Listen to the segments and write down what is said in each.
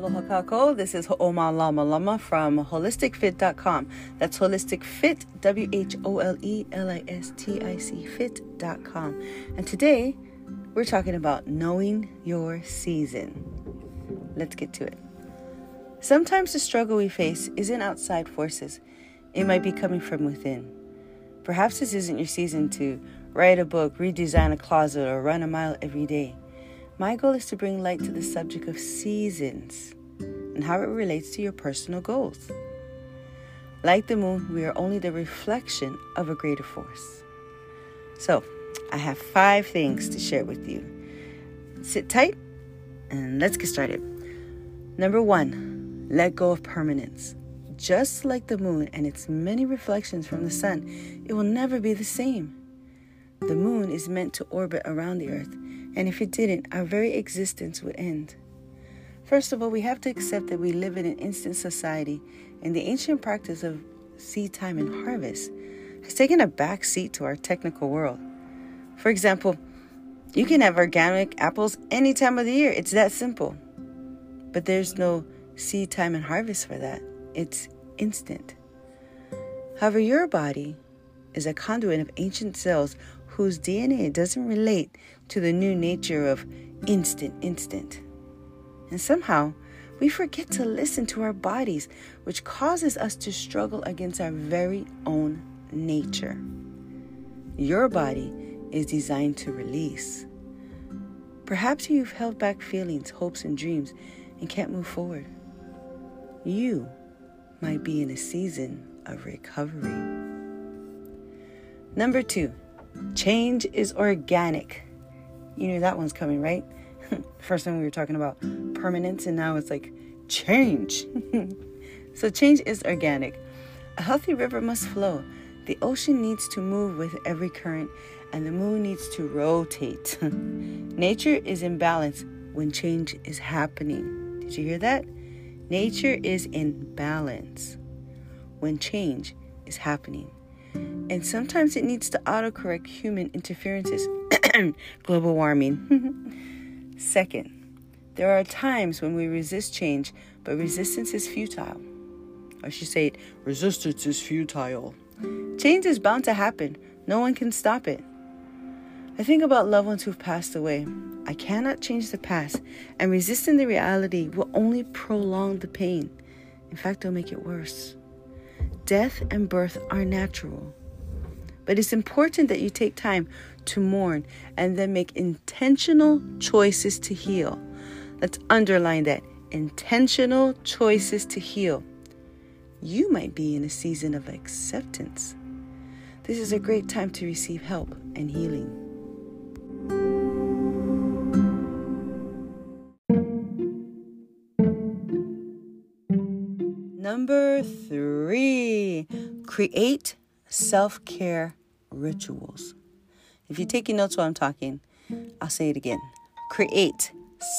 Aloha kakou. This is Ho'oma Lama Lama from wholisticfit.com. That's wholisticfit, W H O L E L I S T I C fit.com. And today we're talking about knowing your season. Let's get to it. Sometimes the struggle we face isn't outside forces, it might be coming from within. Perhaps this isn't your season to write a book, redesign a closet, or run a mile every day. My goal is to bring light to the subject of seasons and how it relates to your personal goals. Like the moon, we are only the reflection of a greater force. So, I have five things to share with you. Sit tight and let's get started. Number one, let go of permanence. Just like the moon and its many reflections from the sun, it will never be the same. The moon is meant to orbit around the earth and if it didn't, our very existence would end. First of all, we have to accept that we live in an instant society, and the ancient practice of seed time and harvest has taken a back seat to our technical world. For example, you can have organic apples any time of the year, it's that simple. But there's no seed time and harvest for that, it's instant. However, your body is a conduit of ancient cells whose DNA doesn't relate to the new nature of instant, instant. And somehow, we forget to listen to our bodies, which causes us to struggle against our very own nature. Your body is designed to release. Perhaps you've held back feelings, hopes, and dreams and can't move forward. You might be in a season of recovery. Number two, change is organic. You knew that one's coming, right? First time we were talking about permanence, and now it's like change. so, change is organic. A healthy river must flow. The ocean needs to move with every current, and the moon needs to rotate. Nature is in balance when change is happening. Did you hear that? Nature is in balance when change is happening. And sometimes it needs to autocorrect human interferences global warming. Second, there are times when we resist change, but resistance is futile. I should say, resistance is futile. Change is bound to happen, no one can stop it. I think about loved ones who've passed away. I cannot change the past, and resisting the reality will only prolong the pain. In fact, it'll make it worse. Death and birth are natural. But it's important that you take time to mourn and then make intentional choices to heal. Let's underline that intentional choices to heal. You might be in a season of acceptance. This is a great time to receive help and healing. Number three, create self care rituals. If you're taking notes while I'm talking, I'll say it again. Create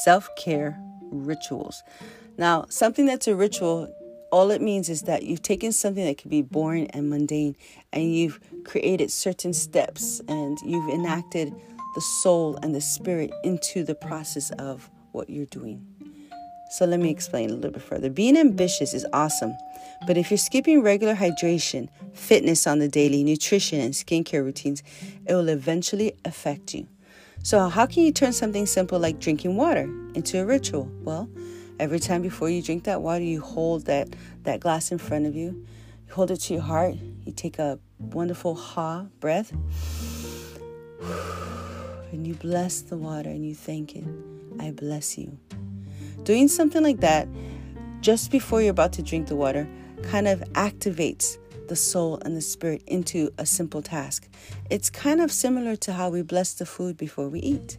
self care rituals. Now, something that's a ritual, all it means is that you've taken something that could be boring and mundane and you've created certain steps and you've enacted the soul and the spirit into the process of what you're doing. So let me explain a little bit further. Being ambitious is awesome, but if you're skipping regular hydration, fitness on the daily, nutrition, and skincare routines, it will eventually affect you. So, how can you turn something simple like drinking water into a ritual? Well, every time before you drink that water, you hold that, that glass in front of you, you hold it to your heart, you take a wonderful ha breath, and you bless the water and you thank it. I bless you. Doing something like that just before you're about to drink the water kind of activates the soul and the spirit into a simple task. It's kind of similar to how we bless the food before we eat.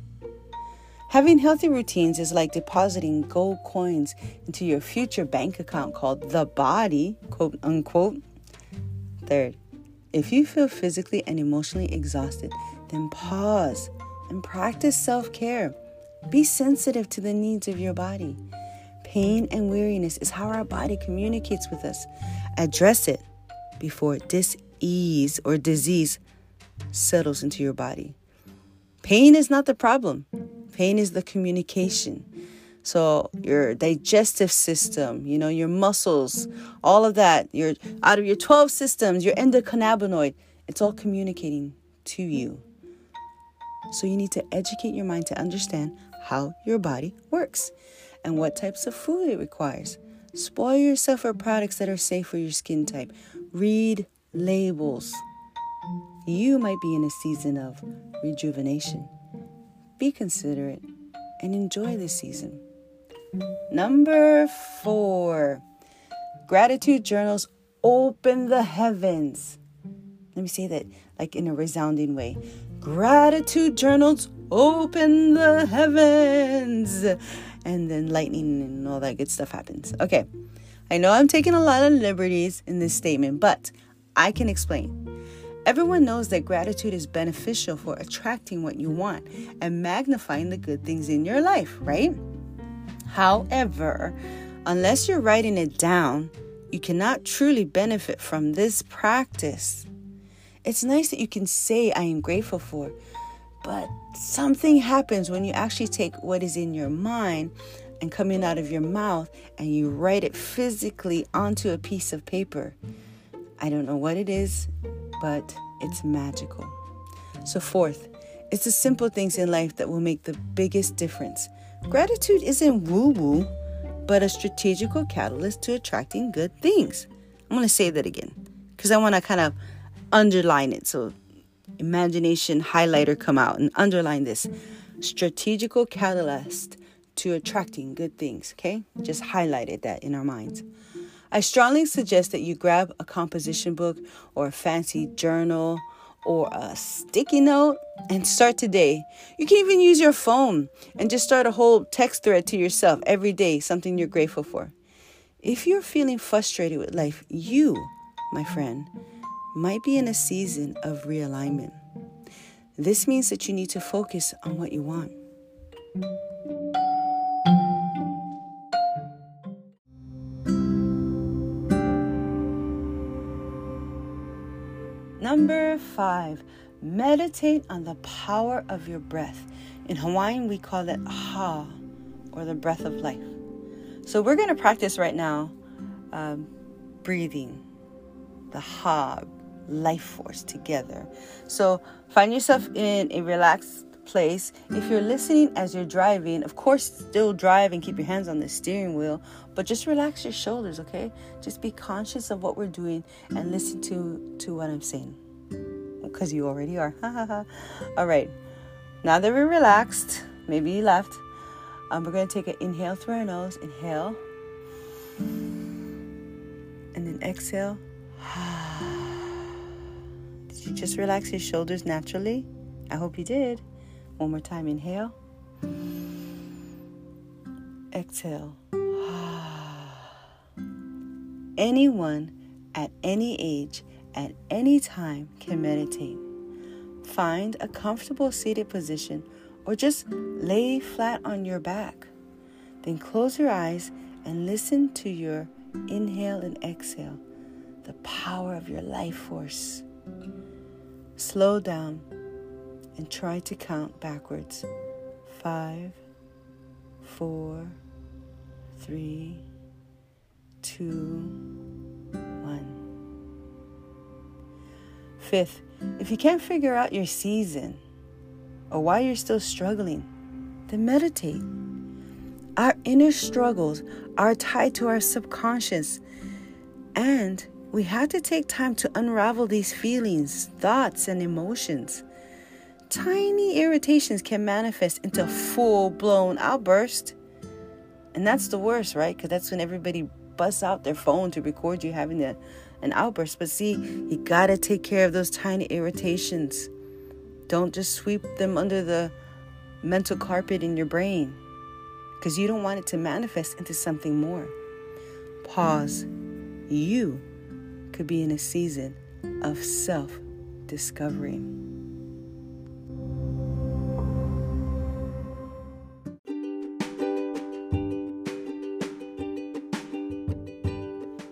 Having healthy routines is like depositing gold coins into your future bank account called the body, quote unquote. Third, if you feel physically and emotionally exhausted, then pause and practice self care. Be sensitive to the needs of your body. Pain and weariness is how our body communicates with us. Address it before disease or disease settles into your body. Pain is not the problem, pain is the communication. So your digestive system, you know, your muscles, all of that, your out of your 12 systems, your endocannabinoid, it's all communicating to you. So you need to educate your mind to understand how your body works and what types of food it requires. Spoil yourself for products that are safe for your skin type. Read labels. You might be in a season of rejuvenation. Be considerate and enjoy this season. Number four, gratitude journals open the heavens. Let me say that like in a resounding way. Gratitude journals open the heavens. And then lightning and all that good stuff happens. Okay, I know I'm taking a lot of liberties in this statement, but I can explain. Everyone knows that gratitude is beneficial for attracting what you want and magnifying the good things in your life, right? However, unless you're writing it down, you cannot truly benefit from this practice. It's nice that you can say, I am grateful for, but something happens when you actually take what is in your mind and coming out of your mouth and you write it physically onto a piece of paper. I don't know what it is, but it's magical. So, fourth, it's the simple things in life that will make the biggest difference. Gratitude isn't woo woo, but a strategical catalyst to attracting good things. I'm going to say that again because I want to kind of underline it. So, imagination highlighter come out and underline this strategical catalyst to attracting good things. Okay, just highlighted that in our minds. I strongly suggest that you grab a composition book or a fancy journal or a sticky note and start today. You can even use your phone and just start a whole text thread to yourself every day, something you're grateful for. If you're feeling frustrated with life, you, my friend, might be in a season of realignment. This means that you need to focus on what you want. Number five, meditate on the power of your breath. In Hawaiian, we call it ha, or the breath of life. So we're going to practice right now um, breathing, the ha, life force together. So find yourself in a relaxed place. If you're listening as you're driving, of course, still drive and keep your hands on the steering wheel, but just relax your shoulders, okay? Just be conscious of what we're doing and listen to to what I'm saying because you already are. All right. Now that we're relaxed, maybe you left, um, we're going to take an inhale through our nose. Inhale. And then exhale. You just relax your shoulders naturally? I hope you did. One more time. Inhale. Exhale. Anyone at any age at any time can meditate. Find a comfortable seated position or just lay flat on your back. Then close your eyes and listen to your inhale and exhale, the power of your life force. Slow down and try to count backwards. Five, four, three, two, Fifth, if you can't figure out your season or why you're still struggling, then meditate. Our inner struggles are tied to our subconscious, and we have to take time to unravel these feelings, thoughts, and emotions. Tiny irritations can manifest into full blown outburst. And that's the worst, right? Because that's when everybody busts out their phone to record you having a an outburst. But see, you gotta take care of those tiny irritations. Don't just sweep them under the mental carpet in your brain because you don't want it to manifest into something more. Pause. You could be in a season of self discovery.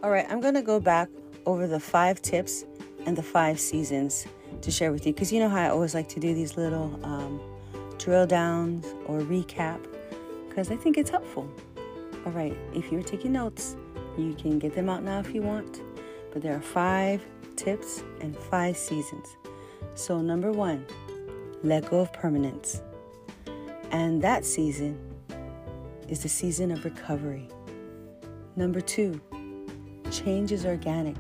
All right, I'm going to go back over the five tips and the five seasons to share with you because you know how I always like to do these little um, drill downs or recap because I think it's helpful. All right, if you're taking notes, you can get them out now if you want. But there are five tips and five seasons. So, number one, let go of permanence. And that season is the season of recovery. Number two, change is organic.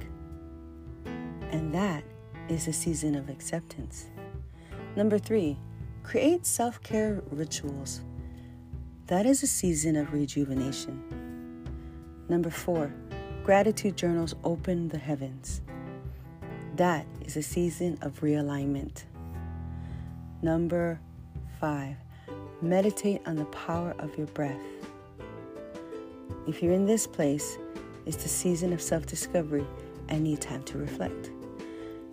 And that is a season of acceptance. Number three, create self care rituals. That is a season of rejuvenation. Number four, gratitude journals open the heavens. That is a season of realignment. Number five, meditate on the power of your breath. If you're in this place, it's the season of self discovery and need time to reflect.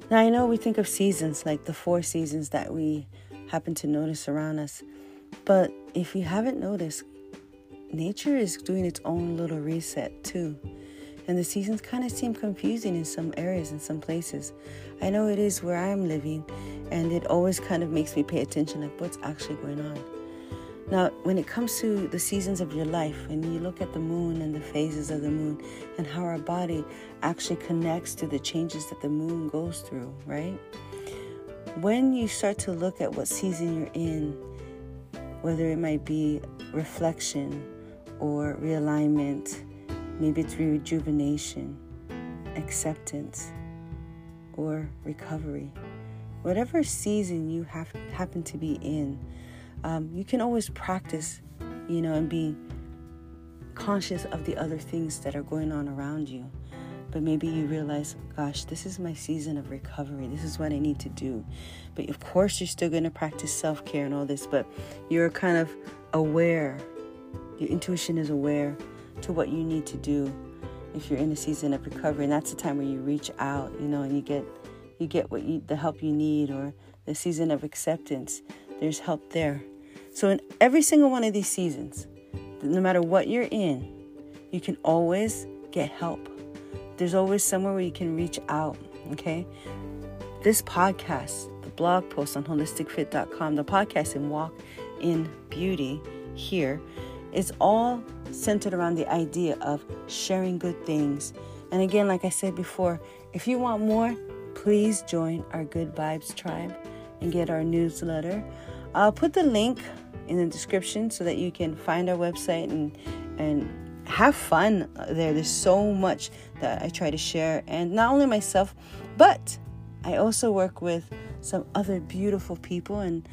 Now, I know we think of seasons like the four seasons that we happen to notice around us, but if you haven't noticed, nature is doing its own little reset too. And the seasons kind of seem confusing in some areas, in some places. I know it is where I am living, and it always kind of makes me pay attention like what's actually going on. Now, when it comes to the seasons of your life, and you look at the moon and the phases of the moon and how our body actually connects to the changes that the moon goes through, right? When you start to look at what season you're in, whether it might be reflection or realignment, maybe it's rejuvenation, acceptance, or recovery, whatever season you have happen to be in um, you can always practice, you know, and be conscious of the other things that are going on around you. But maybe you realize, gosh, this is my season of recovery. This is what I need to do. But of course, you're still going to practice self care and all this, but you're kind of aware. Your intuition is aware to what you need to do if you're in a season of recovery. And that's the time where you reach out, you know, and you get you get what you the help you need or the season of acceptance there's help there. So, in every single one of these seasons, no matter what you're in, you can always get help. There's always somewhere where you can reach out, okay? This podcast, the blog post on wholisticfit.com, the podcast and Walk in Beauty here is all centered around the idea of sharing good things. And again, like I said before, if you want more, please join our Good Vibes tribe and get our newsletter. I'll put the link in the description so that you can find our website and and have fun there. There's so much that I try to share, and not only myself, but I also work with some other beautiful people, and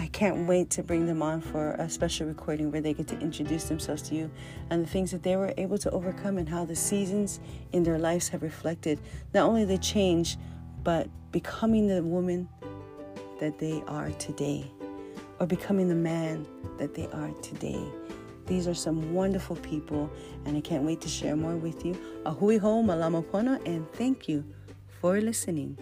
I can't wait to bring them on for a special recording where they get to introduce themselves to you and the things that they were able to overcome and how the seasons in their lives have reflected not only the change, but becoming the woman that they are today or becoming the man that they are today. These are some wonderful people, and I can't wait to share more with you. A hui hou malama pono, and thank you for listening.